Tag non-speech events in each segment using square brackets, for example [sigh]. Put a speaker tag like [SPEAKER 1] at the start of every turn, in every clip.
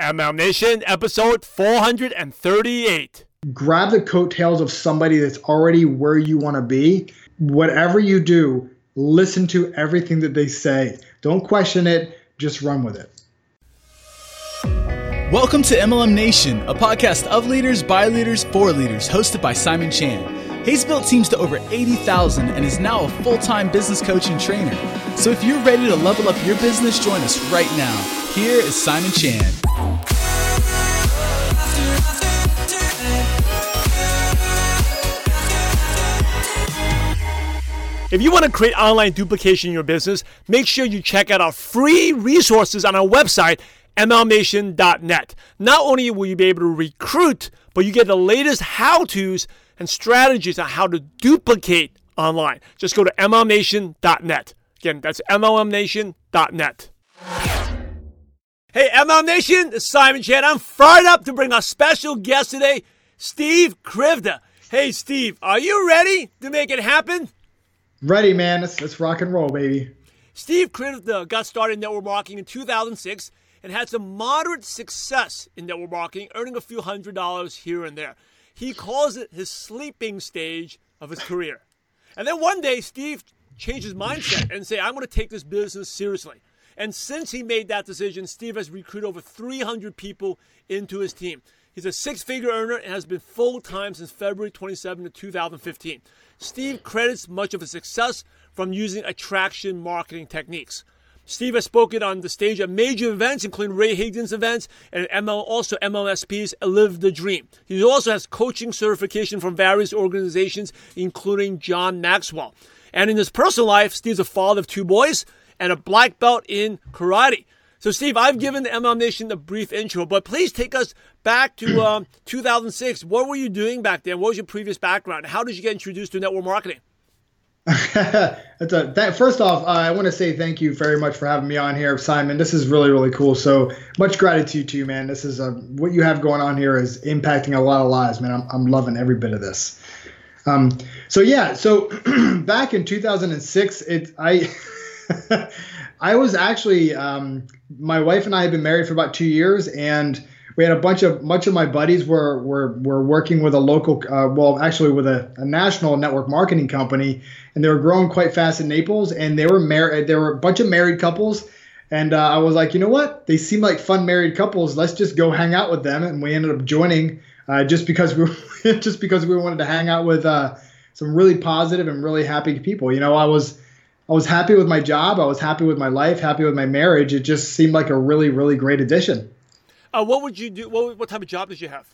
[SPEAKER 1] MLM Nation, episode 438.
[SPEAKER 2] Grab the coattails of somebody that's already where you want to be. Whatever you do, listen to everything that they say. Don't question it, just run with it.
[SPEAKER 3] Welcome to MLM Nation, a podcast of leaders, by leaders, for leaders, hosted by Simon Chan. He's built teams to over 80,000 and is now a full time business coach and trainer. So if you're ready to level up your business, join us right now. Here is Simon Chan.
[SPEAKER 1] If you want to create online duplication in your business, make sure you check out our free resources on our website, mlmnation.net. Not only will you be able to recruit, but you get the latest how to's and strategies on how to duplicate online. Just go to mlmnation.net. Again, that's mlmnation.net. Hey, MLM Nation, it's Simon Chan. I'm fired up to bring our special guest today, Steve Krivda. Hey, Steve, are you ready to make it happen?
[SPEAKER 2] Ready, man. Let's, let's rock and roll, baby.
[SPEAKER 1] Steve Krivda got started in network marketing in 2006 and had some moderate success in network marketing, earning a few hundred dollars here and there. He calls it his sleeping stage of his career. And then one day, Steve changed his mindset and said, I'm going to take this business seriously. And since he made that decision, Steve has recruited over 300 people into his team. He's a six figure earner and has been full time since February 27 of 2015. Steve credits much of his success from using attraction marketing techniques. Steve has spoken on the stage at major events, including Ray Higdon's events and ML, also MLSP's Live the Dream. He also has coaching certification from various organizations, including John Maxwell. And in his personal life, Steve's a father of two boys and a black belt in karate. So, Steve, I've given the MLM Nation a brief intro, but please take us back to um, 2006. What were you doing back then? What was your previous background? How did you get introduced to network marketing?
[SPEAKER 2] That's a, that, first off, I want to say thank you very much for having me on here, Simon. This is really, really cool. So much gratitude to you, man. This is uh, what you have going on here is impacting a lot of lives, man. I'm, I'm loving every bit of this. Um, so yeah, so [clears throat] back in 2006, it I [laughs] I was actually um, my wife and I had been married for about two years, and we had a bunch of much of my buddies were were were working with a local, uh, well, actually with a, a, national network marketing company, and they were growing quite fast in Naples, and they were married. There were a bunch of married couples. And uh, I was like, you know what? They seem like fun married couples. Let's just go hang out with them. And we ended up joining uh, just because we [laughs] just because we wanted to hang out with uh, some really positive and really happy people. You know, I was I was happy with my job. I was happy with my life, happy with my marriage. It just seemed like a really, really great addition.
[SPEAKER 1] Uh, what would you do? What, what type of job did you have?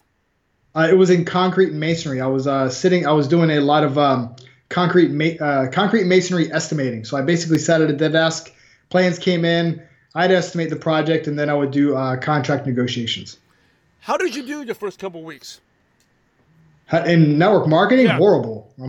[SPEAKER 2] Uh, it was in concrete and masonry. I was uh, sitting. I was doing a lot of um, concrete ma- uh, concrete masonry estimating. So I basically sat at a desk. Plans came in. I'd estimate the project, and then I would do uh, contract negotiations.
[SPEAKER 1] How did you do your first couple weeks?
[SPEAKER 2] In network marketing, yeah. horrible. [laughs]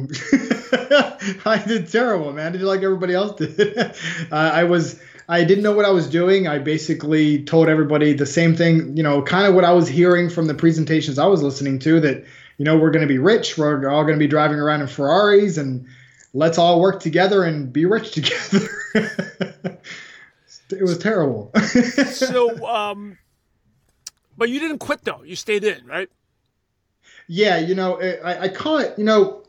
[SPEAKER 2] I did terrible, man. I did like everybody else did. [laughs] uh, I was, I didn't know what I was doing. I basically told everybody the same thing, you know, kind of what I was hearing from the presentations I was listening to that, you know, we're going to be rich. We're all going to be driving around in Ferraris and let's all work together and be rich [laughs] together. it was terrible. [laughs]
[SPEAKER 1] so, um, but you didn't quit though. You stayed in, right?
[SPEAKER 2] Yeah, you know, I, I call it, you know,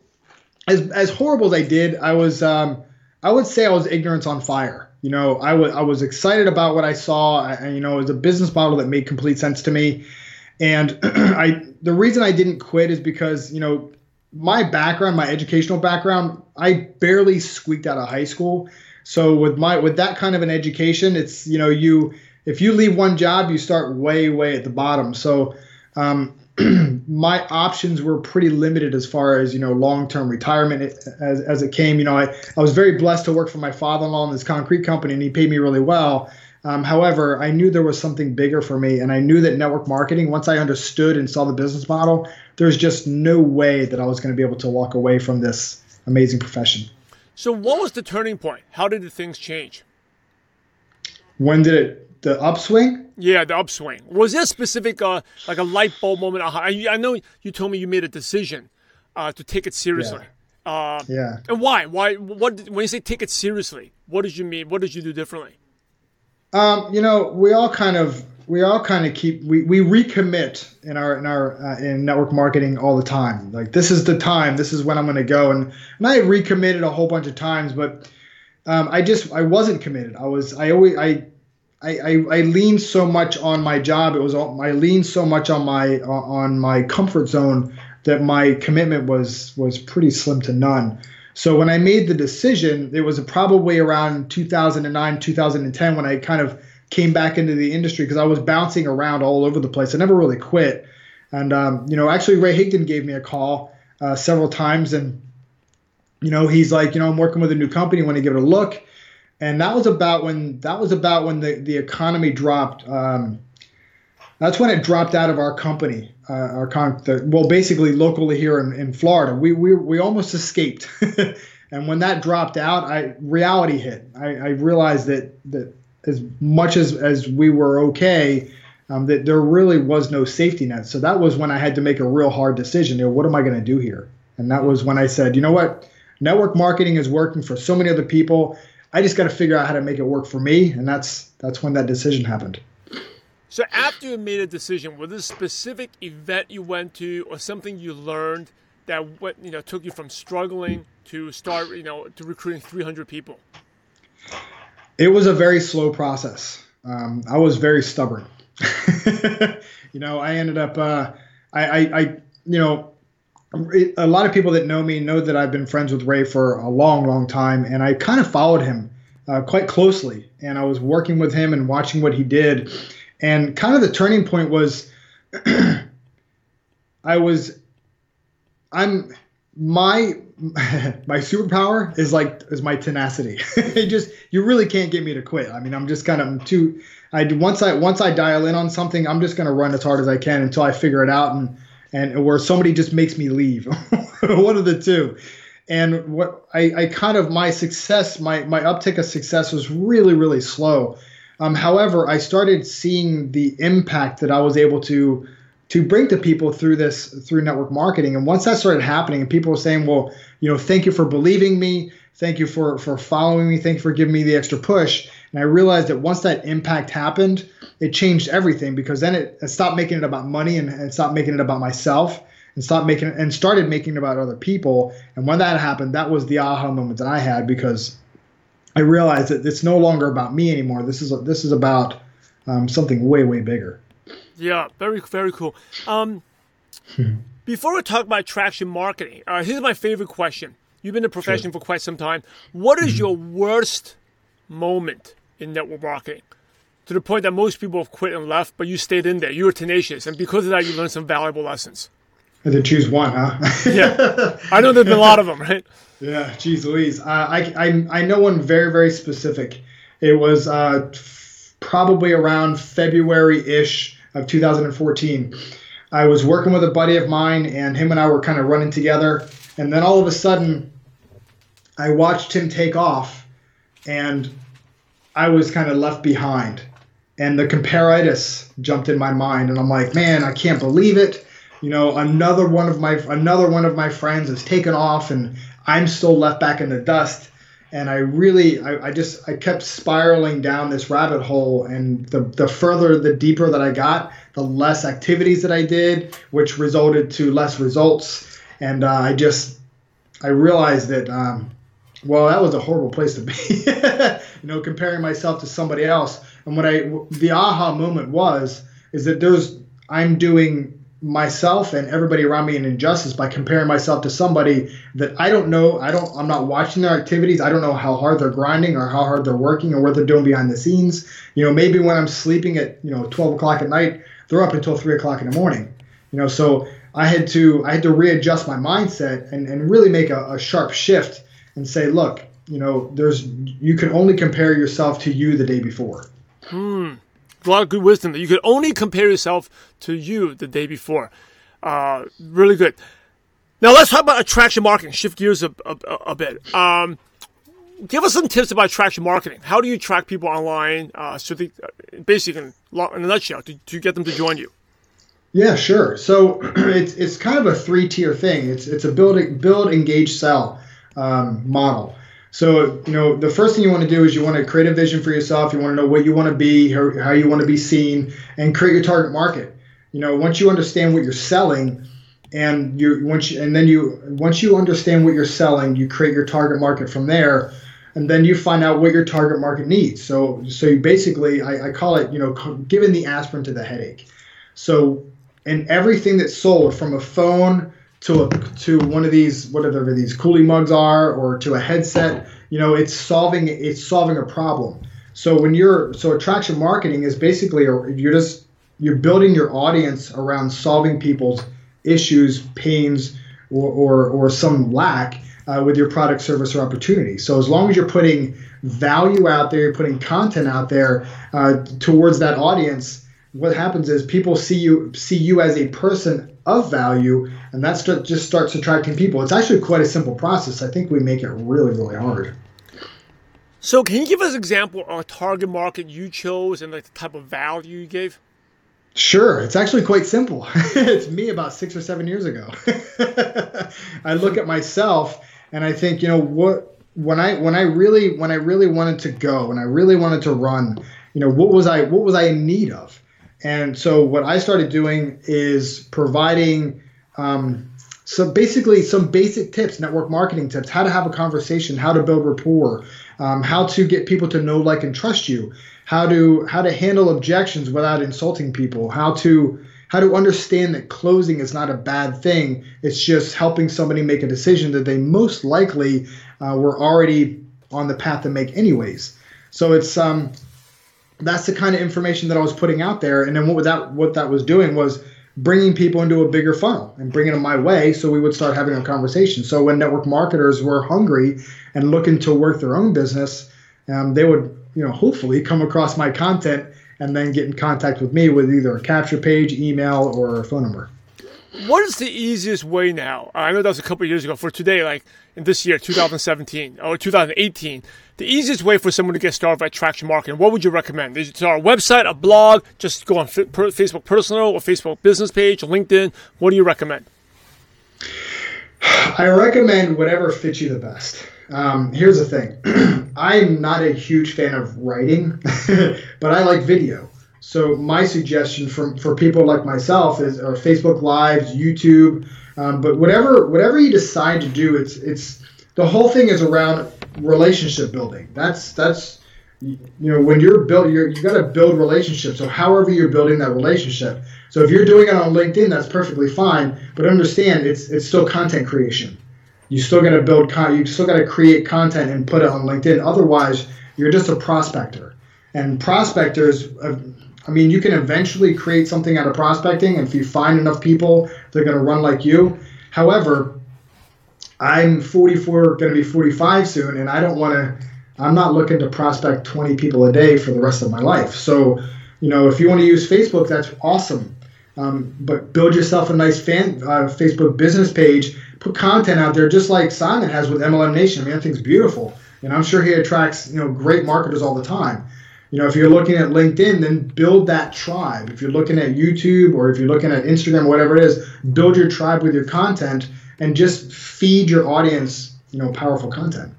[SPEAKER 2] as as horrible as I did, I was um, I would say I was ignorance on fire. You know, I was I was excited about what I saw, and you know, it was a business model that made complete sense to me. And [clears throat] I the reason I didn't quit is because you know my background, my educational background, I barely squeaked out of high school. So with my with that kind of an education, it's you know you if you leave one job, you start way way at the bottom. So um, [clears throat] my options were pretty limited as far as you know long-term retirement as, as it came. You know I, I was very blessed to work for my father-in-law in this concrete company and he paid me really well. Um, however i knew there was something bigger for me and i knew that network marketing once i understood and saw the business model there's just no way that i was going to be able to walk away from this amazing profession.
[SPEAKER 1] So what was the turning point? How did the things change?
[SPEAKER 2] When did it the upswing?
[SPEAKER 1] Yeah, the upswing. Was there a specific, uh, like a light bulb moment? I, I know you told me you made a decision uh, to take it seriously.
[SPEAKER 2] Yeah. Uh, yeah.
[SPEAKER 1] And why? Why? What? When you say take it seriously, what did you mean? What did you do differently?
[SPEAKER 2] Um, you know, we all kind of we all kind of keep we, we recommit in our in our uh, in network marketing all the time. Like this is the time. This is when I'm going to go. And and I recommitted a whole bunch of times, but um, I just I wasn't committed. I was I always I. I, I, I leaned so much on my job. It was all, I leaned so much on my on my comfort zone that my commitment was was pretty slim to none. So when I made the decision, it was probably around 2009, 2010 when I kind of came back into the industry because I was bouncing around all over the place. I never really quit. And, um, you know, actually, Ray Higdon gave me a call uh, several times. And, you know, he's like, you know, I'm working with a new company. Want to give it a look? And that was about when that was about when the, the economy dropped. Um, that's when it dropped out of our company. Uh, our con- the, well, basically locally here in, in Florida, we, we we almost escaped. [laughs] and when that dropped out, I reality hit. I, I realized that that as much as as we were okay, um, that there really was no safety net. So that was when I had to make a real hard decision. You know, what am I going to do here? And that was when I said, you know what, network marketing is working for so many other people. I just got to figure out how to make it work for me, and that's that's when that decision happened.
[SPEAKER 1] So after you made a decision, was there a specific event you went to, or something you learned that what you know took you from struggling to start, you know, to recruiting 300 people?
[SPEAKER 2] It was a very slow process. Um, I was very stubborn. [laughs] you know, I ended up, uh, I, I, I, you know, a lot of people that know me know that I've been friends with Ray for a long, long time, and I kind of followed him uh, quite closely. And I was working with him and watching what he did. And kind of the turning point was [clears throat] I was, I'm, my [laughs] my superpower is like is my tenacity. [laughs] it just you really can't get me to quit. I mean, I'm just kind of too. I once I once I dial in on something, I'm just gonna run as hard as I can until I figure it out, and and where somebody just makes me leave. [laughs] One of the two. And what I, I kind of my success, my my uptick of success was really really slow. Um, however, I started seeing the impact that I was able to to bring to people through this through network marketing. And once that started happening, and people were saying, "Well, you know, thank you for believing me, thank you for for following me, thank you for giving me the extra push," and I realized that once that impact happened, it changed everything because then it, it stopped making it about money and, and stopped making it about myself and stopped making and started making it about other people. And when that happened, that was the aha moment that I had because I realized that it's no longer about me anymore. This is this is about um, something way way bigger.
[SPEAKER 1] Yeah, very very cool. Um, before we talk about attraction marketing, uh, here's my favorite question. You've been in the profession sure. for quite some time. What is your worst moment in network marketing? To the point that most people have quit and left, but you stayed in there. You were tenacious, and because of that, you learned some valuable lessons.
[SPEAKER 2] And to choose one, huh?
[SPEAKER 1] yeah, I know there's been a lot of them, right? [laughs]
[SPEAKER 2] Yeah, geez Louise. Uh, I, I, I know one very, very specific. It was uh, f- probably around February ish of 2014. I was working with a buddy of mine, and him and I were kind of running together. And then all of a sudden, I watched him take off, and I was kind of left behind. And the comparitis jumped in my mind, and I'm like, man, I can't believe it. You know, another one of my another one of my friends has taken off, and I'm still left back in the dust and I really I, I, just I kept spiraling down this rabbit hole and the the further the deeper that I got the less activities that I did which resulted to less results and uh, I just I realized that um, well that was a horrible place to be [laughs] you know comparing myself to somebody else and what I the aha moment was is that there's I'm doing myself and everybody around me an injustice by comparing myself to somebody that I don't know. I don't. I'm not watching their activities. I don't know how hard they're grinding or how hard they're working or what they're doing behind the scenes. You know, maybe when I'm sleeping at you know 12 o'clock at night, they're up until three o'clock in the morning. You know, so I had to I had to readjust my mindset and and really make a, a sharp shift and say, look, you know, there's you can only compare yourself to you the day before.
[SPEAKER 1] Hmm a lot of good wisdom that you could only compare yourself to you the day before. Uh, really good. Now let's talk about attraction marketing. Shift gears a, a, a bit. Um, give us some tips about attraction marketing. How do you attract people online? Uh, so they, basically, in, in a nutshell, to, to get them to join you.
[SPEAKER 2] Yeah, sure. So [clears throat] it's it's kind of a three tier thing. It's it's a build build engage sell um, model. So, you know, the first thing you want to do is you want to create a vision for yourself. You want to know what you want to be, how, you want to be seen, and create your target market. You know, once you understand what you're selling, and you once you, and then you once you understand what you're selling, you create your target market from there, and then you find out what your target market needs. So, so you basically, I, I call it, you know, giving the aspirin to the headache. So, and everything that's sold from a phone to a to one of these whatever these coolie mugs are or to a headset you know it's solving it's solving a problem. So when you're so attraction marketing is basically you're just you're building your audience around solving people's issues pains or or, or some lack uh, with your product service or opportunity. So as long as you're putting value out there you're putting content out there uh, towards that audience what happens is people see you see you as a person of value, and that start, just starts attracting people. It's actually quite a simple process. I think we make it really, really hard.
[SPEAKER 1] So, can you give us an example of a target market you chose and like the type of value you gave?
[SPEAKER 2] Sure, it's actually quite simple. [laughs] it's me about six or seven years ago. [laughs] I look at myself and I think, you know, what when I when I really when I really wanted to go and I really wanted to run, you know, what was I what was I in need of? And so what I started doing is providing um, basically some basic tips, network marketing tips, how to have a conversation, how to build rapport, um, how to get people to know, like, and trust you, how to how to handle objections without insulting people, how to how to understand that closing is not a bad thing. It's just helping somebody make a decision that they most likely uh, were already on the path to make anyways. So it's um, that's the kind of information that I was putting out there. And then what that what that was doing was bringing people into a bigger funnel and bringing them my way so we would start having a conversation. So when network marketers were hungry and looking to work their own business, um, they would you know hopefully come across my content and then get in contact with me with either a capture page, email, or a phone number.
[SPEAKER 1] What is the easiest way now? I know that was a couple years ago. For today, like in this year, 2017 or 2018, the easiest way for someone to get started with attraction marketing, what would you recommend? Is it our website, a blog, just go on Facebook personal or Facebook business page, LinkedIn? What do you recommend?
[SPEAKER 2] I recommend whatever fits you the best. Um, here's the thing [clears throat] I'm not a huge fan of writing, [laughs] but I like video. So my suggestion for, for people like myself is or Facebook Lives, YouTube, um, but whatever whatever you decide to do, it's it's the whole thing is around relationship building. That's that's you know when you're built you're you got to build relationships. So however you're building that relationship. So if you're doing it on LinkedIn, that's perfectly fine. But understand it's it's still content creation. You still got to build con- you still got to create content and put it on LinkedIn. Otherwise, you're just a prospector. And prospectors, uh, I mean, you can eventually create something out of prospecting, and if you find enough people, they're going to run like you. However, I'm 44, going to be 45 soon, and I don't want to. I'm not looking to prospect 20 people a day for the rest of my life. So, you know, if you want to use Facebook, that's awesome. Um, but build yourself a nice fan uh, Facebook business page. Put content out there, just like Simon has with MLM Nation. I mean, that thing's beautiful, and I'm sure he attracts you know great marketers all the time. You know, if you're looking at LinkedIn, then build that tribe. If you're looking at YouTube or if you're looking at Instagram, whatever it is, build your tribe with your content and just feed your audience, you know, powerful content.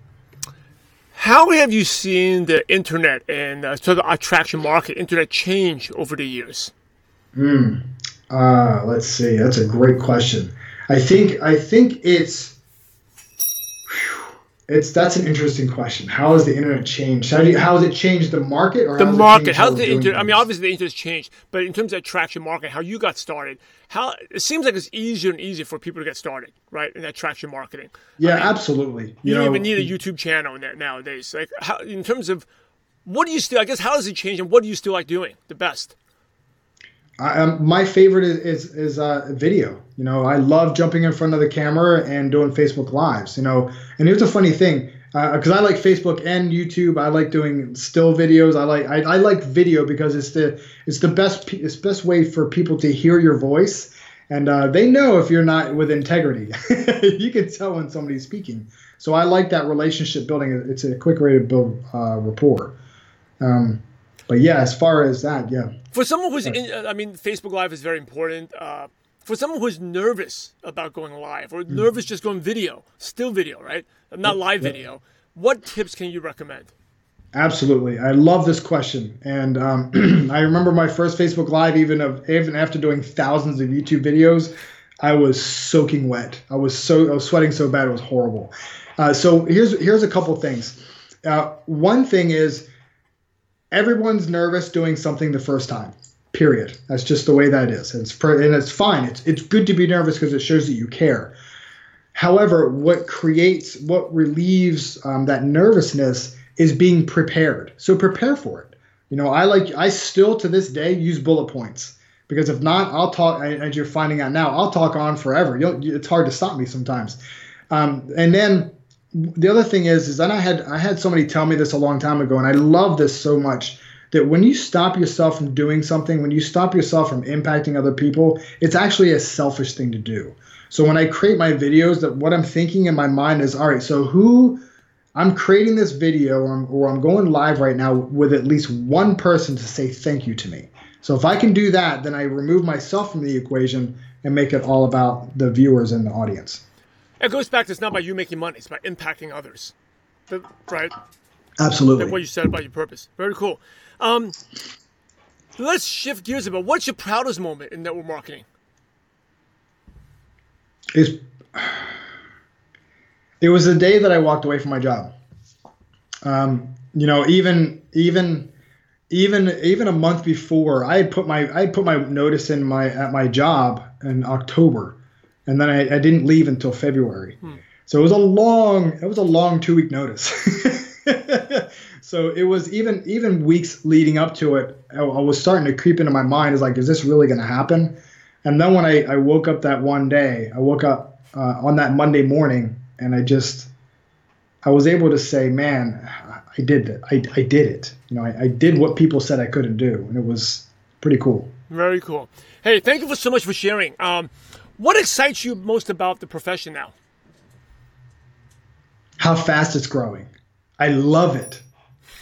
[SPEAKER 1] How have you seen the internet and uh, sort of attraction market, internet change over the years?
[SPEAKER 2] Hmm. Uh, let's see. That's a great question. I think I think it's it's that's an interesting question. How has the internet changed? How, you, how has it changed the market or
[SPEAKER 1] the market? How the internet? I mean, obviously the internet's changed, but in terms of attraction market, how you got started, how it seems like it's easier and easier for people to get started, right? In that attraction marketing.
[SPEAKER 2] Yeah, I mean, absolutely.
[SPEAKER 1] You, you don't even need a YouTube channel nowadays. Like, how, in terms of what do you still? I guess how has it changed, and what do you still like doing the best?
[SPEAKER 2] Um, my favorite is is, is uh, video. You know, I love jumping in front of the camera and doing Facebook lives. You know, and here's a funny thing because uh, I like Facebook and YouTube. I like doing still videos. I like I, I like video because it's the it's the best it's best way for people to hear your voice, and uh, they know if you're not with integrity. [laughs] you can tell when somebody's speaking. So I like that relationship building. It's a quick way to build uh, rapport. Um, but yeah, as far as that, yeah.
[SPEAKER 1] For someone who's, in, I mean, Facebook Live is very important. Uh, for someone who's nervous about going live or mm-hmm. nervous just going video, still video, right? Not live video. what tips can you recommend?
[SPEAKER 2] Absolutely, I love this question, and um, [clears throat] I remember my first Facebook Live. Even of even after doing thousands of YouTube videos, I was soaking wet. I was so I was sweating so bad it was horrible. Uh, so here's here's a couple things. Uh, one thing is everyone's nervous doing something the first time. Period. That's just the way that is. And it's and it's fine. It's it's good to be nervous because it shows that you care. However, what creates what relieves um, that nervousness is being prepared. So prepare for it. You know, I like I still to this day use bullet points because if not, I'll talk. As you're finding out now, I'll talk on forever. You'll, it's hard to stop me sometimes. Um, and then the other thing is, is that I had I had somebody tell me this a long time ago, and I love this so much that when you stop yourself from doing something, when you stop yourself from impacting other people, it's actually a selfish thing to do. So when I create my videos, that what I'm thinking in my mind is, all right, so who I'm creating this video or I'm, or I'm going live right now with at least one person to say thank you to me. So if I can do that, then I remove myself from the equation and make it all about the viewers and the audience.
[SPEAKER 1] It goes back to it's not about you making money; it's about impacting others, right?
[SPEAKER 2] Absolutely.
[SPEAKER 1] Like what you said about your purpose. Very cool. Um, let's shift gears a bit. What's your proudest moment in network marketing?
[SPEAKER 2] Is it was the day that I walked away from my job. Um, you know, even even even even a month before, I had put my I had put my notice in my at my job in October, and then I, I didn't leave until February. Hmm. So it was a long it was a long two week notice. [laughs] so it was even even weeks leading up to it. I, I was starting to creep into my mind. Is like, is this really going to happen? And then when I, I woke up that one day, I woke up uh, on that Monday morning and I just I was able to say, man, I did it. I, I did it. You know, I, I did what people said I couldn't do, and it was pretty cool.
[SPEAKER 1] Very cool. Hey, thank you for so much for sharing. Um, what excites you most about the profession now?
[SPEAKER 2] How fast it's growing. I love it.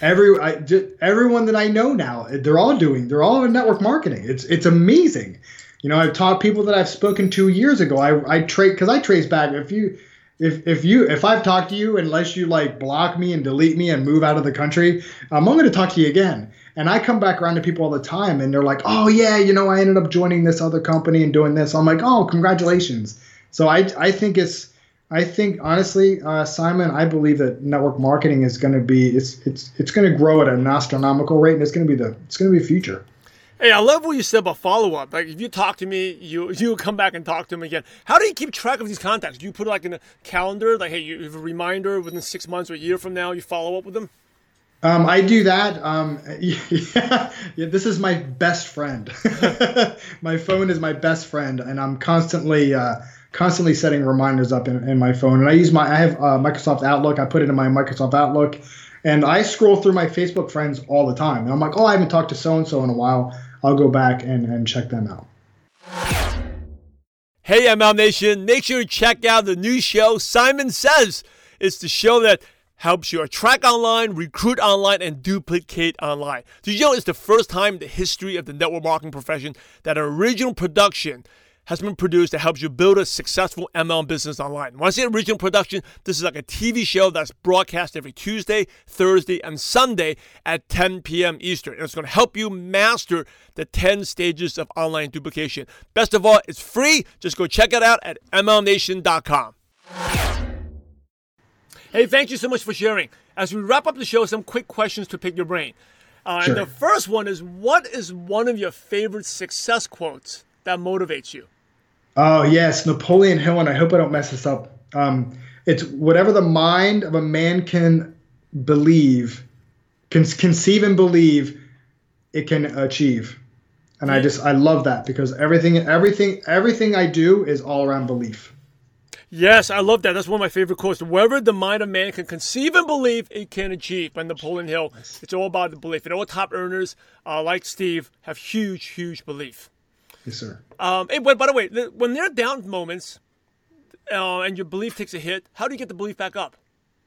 [SPEAKER 2] Every I, just, everyone that I know now, they're all doing. They're all in network marketing. It's it's amazing. You know, I've taught people that I've spoken to years ago. I I trade because I trace back. If you if if you if I've talked to you, unless you like block me and delete me and move out of the country, um, I'm going to talk to you again. And I come back around to people all the time, and they're like, "Oh yeah, you know, I ended up joining this other company and doing this." I'm like, "Oh, congratulations!" So I I think it's I think honestly, uh, Simon, I believe that network marketing is going to be it's it's it's going to grow at an astronomical rate, and it's going to be the it's going to be future.
[SPEAKER 1] Hey, I love what you said about follow up. Like, if you talk to me, you you come back and talk to them again. How do you keep track of these contacts? Do you put it like in a calendar, like, hey, you have a reminder within six months or a year from now, you follow up with them?
[SPEAKER 2] Um, I do that. Um, yeah, [laughs] yeah, this is my best friend. [laughs] my phone is my best friend, and I'm constantly uh, constantly setting reminders up in, in, my phone. And I use my I have uh, Microsoft Outlook. I put it in my Microsoft Outlook, and I scroll through my Facebook friends all the time. And I'm like, oh, I haven't talked to so and so in a while. I'll go back and, and check them out.
[SPEAKER 1] Hey, MLM Nation, make sure you check out the new show, Simon Says. It's the show that helps you attract online, recruit online, and duplicate online. Did you know it's the first time in the history of the network marketing profession that an original production has been produced that helps you build a successful MLM business online. When I say original production, this is like a TV show that's broadcast every Tuesday, Thursday, and Sunday at 10 p.m. Eastern. And it's going to help you master the 10 stages of online duplication. Best of all, it's free. Just go check it out at MLMNation.com. Hey, thank you so much for sharing. As we wrap up the show, some quick questions to pick your brain. Uh, sure. And the first one is what is one of your favorite success quotes that motivates you?
[SPEAKER 2] Oh yes, Napoleon Hill, and I hope I don't mess this up. Um, it's whatever the mind of a man can believe, can conceive and believe, it can achieve. And I just I love that because everything everything everything I do is all around belief.
[SPEAKER 1] Yes, I love that. That's one of my favorite quotes. Wherever the mind of man can conceive and believe, it can achieve. By Napoleon Hill, it's all about the belief. And all top earners, uh, like Steve, have huge, huge belief.
[SPEAKER 2] Yes, sir.
[SPEAKER 1] Um, but by the way, when there are down moments uh, and your belief takes a hit, how do you get the belief back up?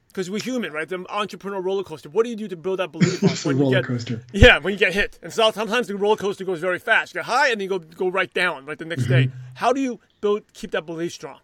[SPEAKER 1] Because we're human, right? The entrepreneur roller coaster. What do you do to build that belief
[SPEAKER 2] up? [laughs] when roller you get, coaster.
[SPEAKER 1] Yeah, when you get hit. And so sometimes the roller coaster goes very fast. You get high and then you go go right down, like the next day. Mm-hmm. How do you build keep that belief strong?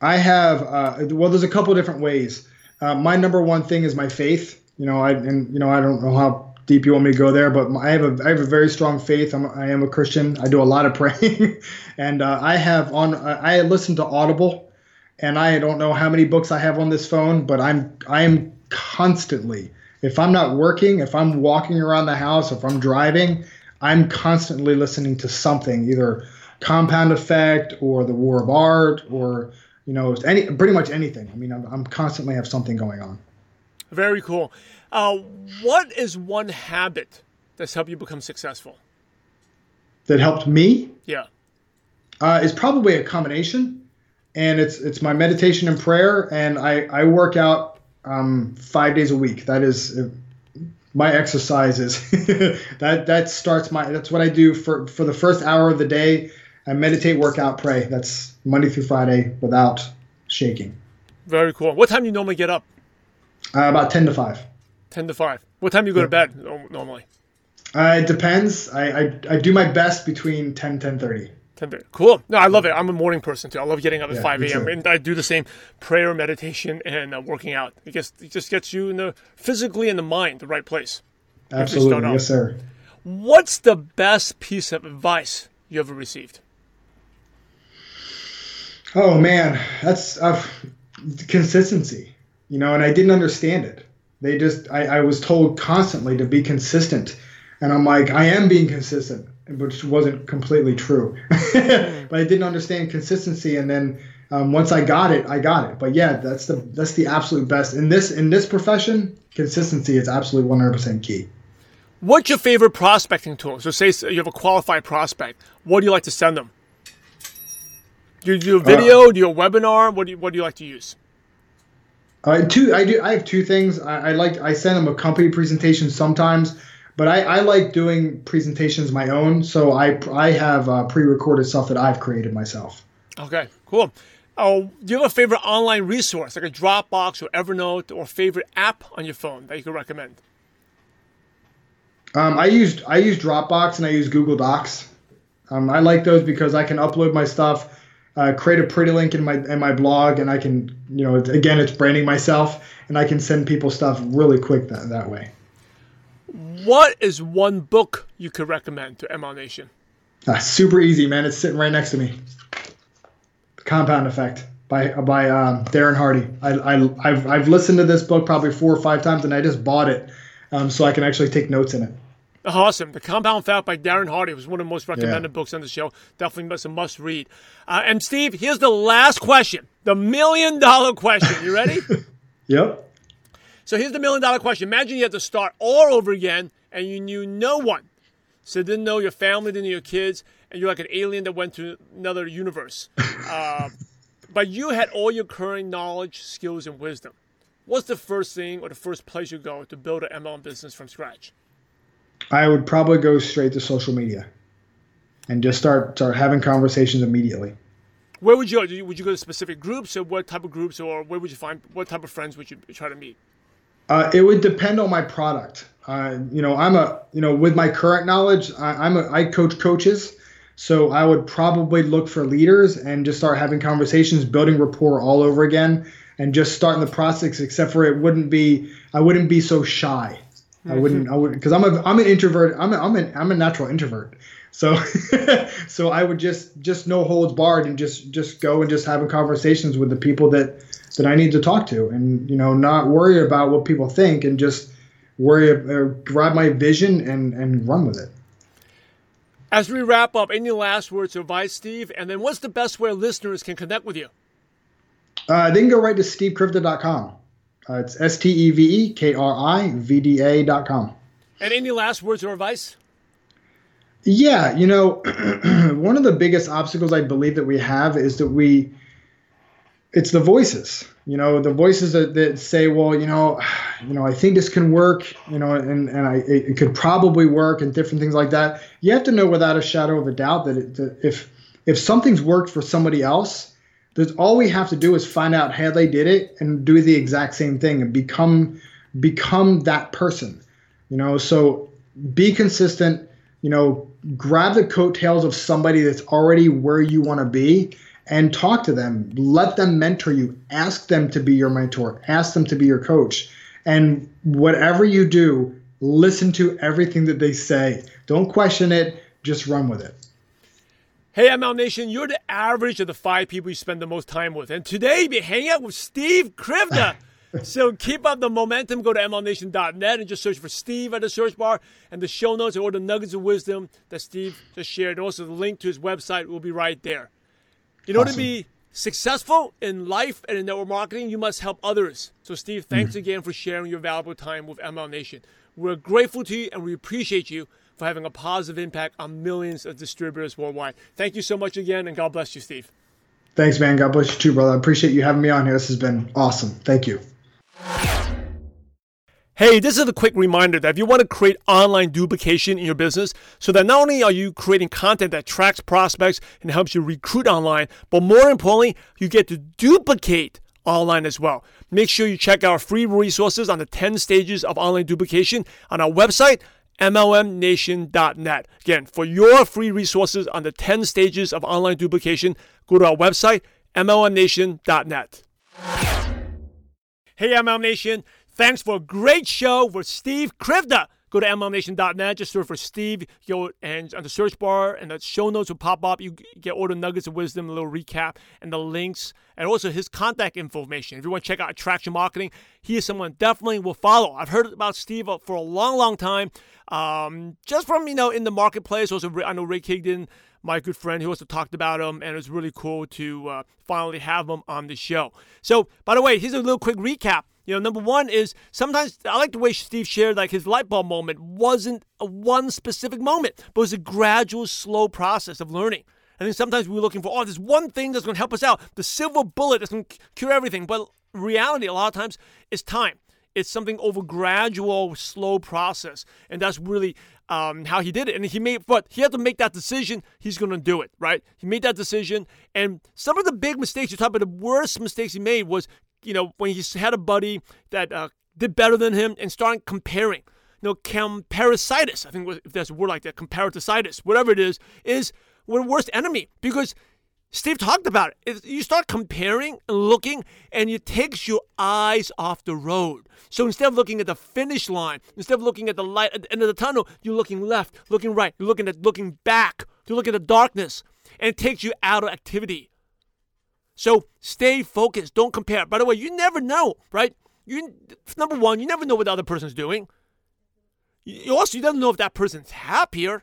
[SPEAKER 2] I have uh, well, there's a couple different ways. uh, my number one thing is my faith. You know, I and you know I don't know how deep you want me to go there, but I have a I have a very strong faith. I'm I am a Christian. I do a lot of [laughs] praying, and uh, I have on I listen to Audible, and I don't know how many books I have on this phone, but I'm I am constantly if I'm not working, if I'm walking around the house, if I'm driving, I'm constantly listening to something, either Compound Effect or The War of Art or you know any pretty much anything. I mean, I'm, I'm constantly have something going on.
[SPEAKER 1] Very cool. Uh, what is one habit that's helped you become successful?
[SPEAKER 2] That helped me?
[SPEAKER 1] Yeah.
[SPEAKER 2] Uh, it's probably a combination, and it's it's my meditation and prayer, and I I work out um, five days a week. That is uh, my exercises. [laughs] that that starts my that's what I do for for the first hour of the day. I meditate, work out, pray. That's Monday through Friday without shaking.
[SPEAKER 1] Very cool. What time do you normally get up?
[SPEAKER 2] Uh, about ten to five.
[SPEAKER 1] Ten to five. What time do you go to bed normally?
[SPEAKER 2] Uh, it depends. I, I, I do my best between 10 10 30.
[SPEAKER 1] 10 30. Cool. No, I love it. I'm a morning person too. I love getting up at
[SPEAKER 2] Yeah,
[SPEAKER 1] 5 a.m. and I do the same prayer, meditation, and uh, working out. It just it just gets you in the physically in the mind the right place.
[SPEAKER 2] Absolutely. Yes, sir.
[SPEAKER 1] What's the best piece of advice you ever received?
[SPEAKER 2] Oh man, that's uh, consistency, you know, and I didn't understand it. They just, I, I was told constantly to be consistent, and I'm like, I am being consistent, which wasn't completely true, [laughs] but I didn't understand consistency, and then um, once I got it, I got it. But yeah, that's the that's the absolute best in this in this profession. Consistency is absolutely 100% key.
[SPEAKER 1] What's your favorite prospecting tool? So, say you have a qualified prospect. What do you like to send them? Do you do a video? do you a webinar? What do you What do you like to use?
[SPEAKER 2] Uh, two, I do. I have two things. I, I like. I send them a company presentation sometimes, but I, I like doing presentations my own. So I I have uh, pre-recorded stuff that I've created myself.
[SPEAKER 1] Okay, cool. Oh, do you have a favorite online resource like a Dropbox or Evernote or favorite app on your phone that you could recommend?
[SPEAKER 2] Um, I used I use Dropbox and I use Google Docs. Um, I like those because I can upload my stuff, uh, create a pretty link in my in my blog, and I can you know again it's branding myself, and I can send people stuff really quick that that way.
[SPEAKER 1] What is one book you could recommend to MLM Nation?
[SPEAKER 2] Uh, super easy, man. It's sitting right next to me. Compound Effect by by um, Darren Hardy. I, I I've I've listened to this book probably four or five times, and I just bought it um, so I can actually take notes in it.
[SPEAKER 1] Awesome. The Compound Effect by Darren Hardy was one of the most recommended books on the show. Definitely must a must read. Uh, and Steve, here's the last question, the million dollar question. You ready? [laughs]
[SPEAKER 2] Yep.
[SPEAKER 1] so here's the million dollar question. Imagine you had to start all over again, and you knew no one. So didn't know your family, didn't know your kids, and you're like an alien that went to another universe. [laughs] Uh, but you had all your current knowledge, skills, and wisdom. What's the first thing or the first place you go to build an MLM business from scratch?
[SPEAKER 2] I would probably go straight to social media, and just start start having conversations immediately.
[SPEAKER 1] Where would you go? Would you go to specific groups, or what type of groups, or where would you find what type of friends would you try to meet?
[SPEAKER 2] Uh, it would depend on my product. Uh, you know, I'm a you know with my current knowledge, I, I'm a I coach coaches, so I would probably look for leaders and just start having conversations, building rapport all over again, and just starting the process. Except for it wouldn't be I wouldn't be so shy. I wouldn't I wouldn't because I'm a I'm an introvert. I'm a, I'm an I'm a natural introvert. So [laughs] so I would just just no holds barred and just just go and just having conversations with the people that that I need to talk to and you know not worry about what people think and just worry uh, grab my vision and and run with it.
[SPEAKER 1] As we wrap up, any last words of advice, Steve? And then, what's the best way listeners can connect with you?
[SPEAKER 2] Uh, they can go right to stevekrivda.com. Uh, it's S T E V E K R I V D A dot com.
[SPEAKER 1] And any last words or advice?
[SPEAKER 2] Yeah, you know, [clears throat] one of the biggest obstacles I believe that we have is that we, it's the voices. You know, the voices that, that say, well, you know, [sighs] you know, I think this can work. You know, and and I it, it could probably work and different things like that. You have to know without a shadow of a doubt that, it, that if if something's worked for somebody else, there's all we have to do is find out how they did it and do the exact same thing and become become that person. You know, so be consistent. You know, grab the coattails of somebody that's already where you want to be and talk to them. Let them mentor you. Ask them to be your mentor. Ask them to be your coach. And whatever you do, listen to everything that they say. Don't question it, just run with it.
[SPEAKER 1] Hey, MLM Nation, you're the average of the five people you spend the most time with. And today, we hang out with Steve Krivda. [laughs] so keep up the momentum. Go to MLMNation.net and just search for Steve at the search bar. And the show notes or the nuggets of wisdom that Steve just shared. Also, the link to his website will be right there. In order to be successful in life and in network marketing, you must help others. So, Steve, thanks mm. again for sharing your valuable time with MLM Nation. We're grateful to you and we appreciate you for having a positive impact on millions of distributors worldwide. Thank you so much again, and God bless you, Steve.
[SPEAKER 2] Thanks, man. God bless you too, brother. I appreciate you having me on here. This has been awesome. Thank you.
[SPEAKER 1] Hey, this is a quick reminder that if you want to create online duplication in your business, so that not only are you creating content that tracks prospects and helps you recruit online, but more importantly, you get to duplicate online as well. Make sure you check out our free resources on the 10 stages of online duplication on our website, MLMNation.net. Again, for your free resources on the 10 stages of online duplication, go to our website, MLMNation.net. Hey, MLM Nation. Thanks for a great show with Steve Krivda. Go to MLMNation.net, just search for Steve, go and on the search bar and the show notes will pop up. You get all the nuggets of wisdom, a little recap, and the links, and also his contact information. If you want to check out Attraction Marketing, he is someone definitely will follow. I've heard about Steve for a long, long time, um, just from you know in the marketplace. Also, I know Ray Higdon my good friend who also talked about him, and it was really cool to uh, finally have him on the show. So, by the way, here's a little quick recap. You know, number one is sometimes I like the way Steve shared like his light bulb moment wasn't a one specific moment, but it was a gradual, slow process of learning. I think sometimes we're looking for, oh, there's one thing that's going to help us out, the silver bullet that's going to cure everything. But reality, a lot of times, is time. It's something over gradual, slow process, and that's really um, how he did it. And he made, but he had to make that decision. He's going to do it, right? He made that decision, and some of the big mistakes you talk about, the worst mistakes he made was, you know, when he had a buddy that uh, did better than him and started comparing. You know, comparisitis, I think if there's a word like that, comparisitis, whatever it is, is one worst enemy because Steve talked about it. You start comparing and looking, and it takes your eyes off the road. So instead of looking at the finish line, instead of looking at the light at the end of the tunnel, you're looking left, looking right, you're looking at looking back, you're looking at the darkness, and it takes you out of activity. So stay focused. Don't compare. By the way, you never know, right? You number one, you never know what the other person's doing. You also you don't know if that person's happier.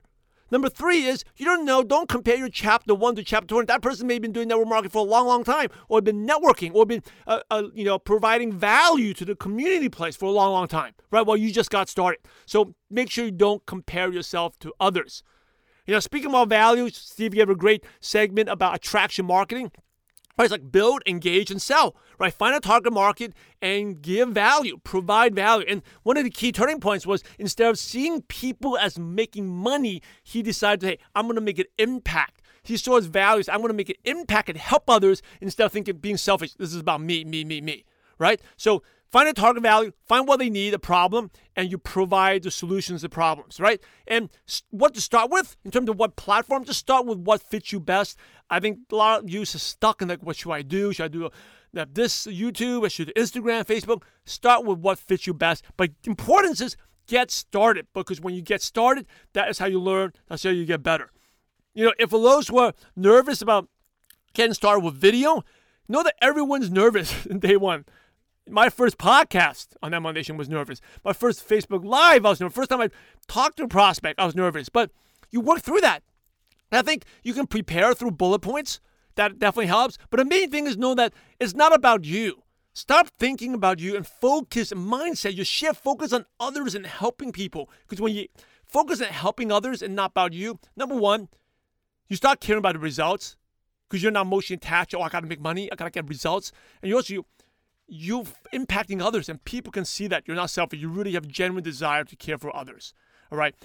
[SPEAKER 1] Number three is you don't know, don't compare your chapter one to chapter 20. That person may have been doing network marketing for a long, long time, or been networking, or been, uh, uh, you know, providing value to the community place for a long, long time, right? Well, you just got started. So make sure you don't compare yourself to others. You know, speaking about value, Steve gave a great segment about attraction marketing. Right, it's like build, engage, and sell. Right, find a target market and give value, provide value. And one of the key turning points was instead of seeing people as making money, he decided, hey, I'm going to make an impact. He saw his values. I'm going to make an impact and help others instead of thinking being selfish. This is about me, me, me, me. Right. So Find a target value, find what they need, a problem, and you provide the solutions to problems, right? And what to start with in terms of what platform, just start with what fits you best. I think a lot of you are stuck in like, what should I do? Should I do this YouTube? I should Instagram, Facebook? Start with what fits you best. But importance is get started because when you get started, that is how you learn. That's how you get better. You know, if those were nervous about getting started with video, know that everyone's nervous in [laughs] day one. My first podcast on that Nation was nervous. My first Facebook Live, I was nervous. First time I talked to a prospect, I was nervous. But you work through that. And I think you can prepare through bullet points. That definitely helps. But the main thing is know that it's not about you. Stop thinking about you and focus mindset. You shift focus on others and helping people. Because when you focus on helping others and not about you, number one, you start caring about the results because you're not emotionally attached. Oh, I got to make money. I got to get results. And you also you you impacting others, and people can see that you're not selfish. You really have genuine desire to care for others. All right.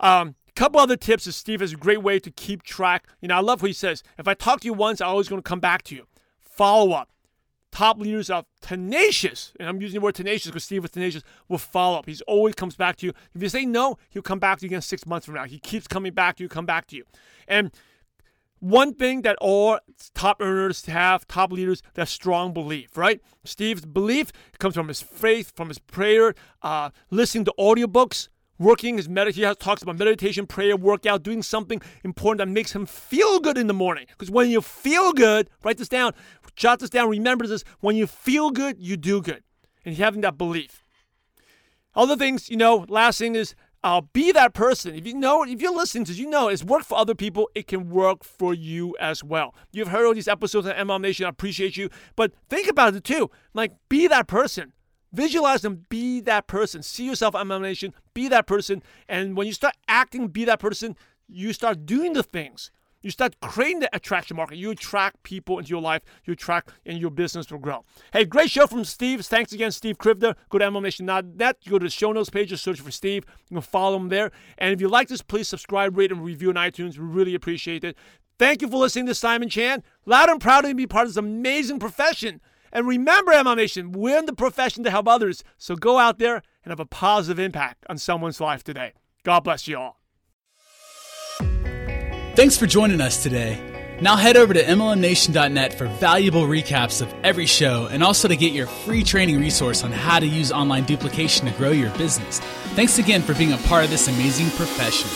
[SPEAKER 1] Um, couple other tips is Steve has a great way to keep track. You know, I love what he says. If I talk to you once, I'm always going to come back to you. Follow up. Top leaders are tenacious, and I'm using the word tenacious because Steve is tenacious, will follow up. He's always comes back to you. If you say no, he'll come back to you again six months from now. He keeps coming back to you, come back to you. And one thing that all top earners have, top leaders, that strong belief, right? Steve's belief comes from his faith, from his prayer, uh, listening to audiobooks, working his meditation. He has talks about meditation, prayer, workout, doing something important that makes him feel good in the morning. Because when you feel good, write this down, jot this down, remember this, when you feel good, you do good. And having that belief. Other things, you know, last thing is uh, be that person. If you know, if you're listening to, you know, it's worked for other people. It can work for you as well. You've heard all these episodes of MLM Nation. I appreciate you, but think about it too. Like, be that person. Visualize and be that person. See yourself on MLM Nation. Be that person. And when you start acting, be that person. You start doing the things you start creating the attraction market. You attract people into your life. You attract, and your business will grow. Hey, great show from Steve. Thanks again, Steve Krivda. Go to MLMNation.net. You go to the show notes page, just search for Steve. You can follow him there. And if you like this, please subscribe, rate, and review on iTunes. We really appreciate it. Thank you for listening to Simon Chan. Loud and proud to be part of this amazing profession. And remember, MLM Nation, we're in the profession to help others. So go out there and have a positive impact on someone's life today. God bless you all.
[SPEAKER 3] Thanks for joining us today. Now head over to MLMNation.net for valuable recaps of every show and also to get your free training resource on how to use online duplication to grow your business. Thanks again for being a part of this amazing profession.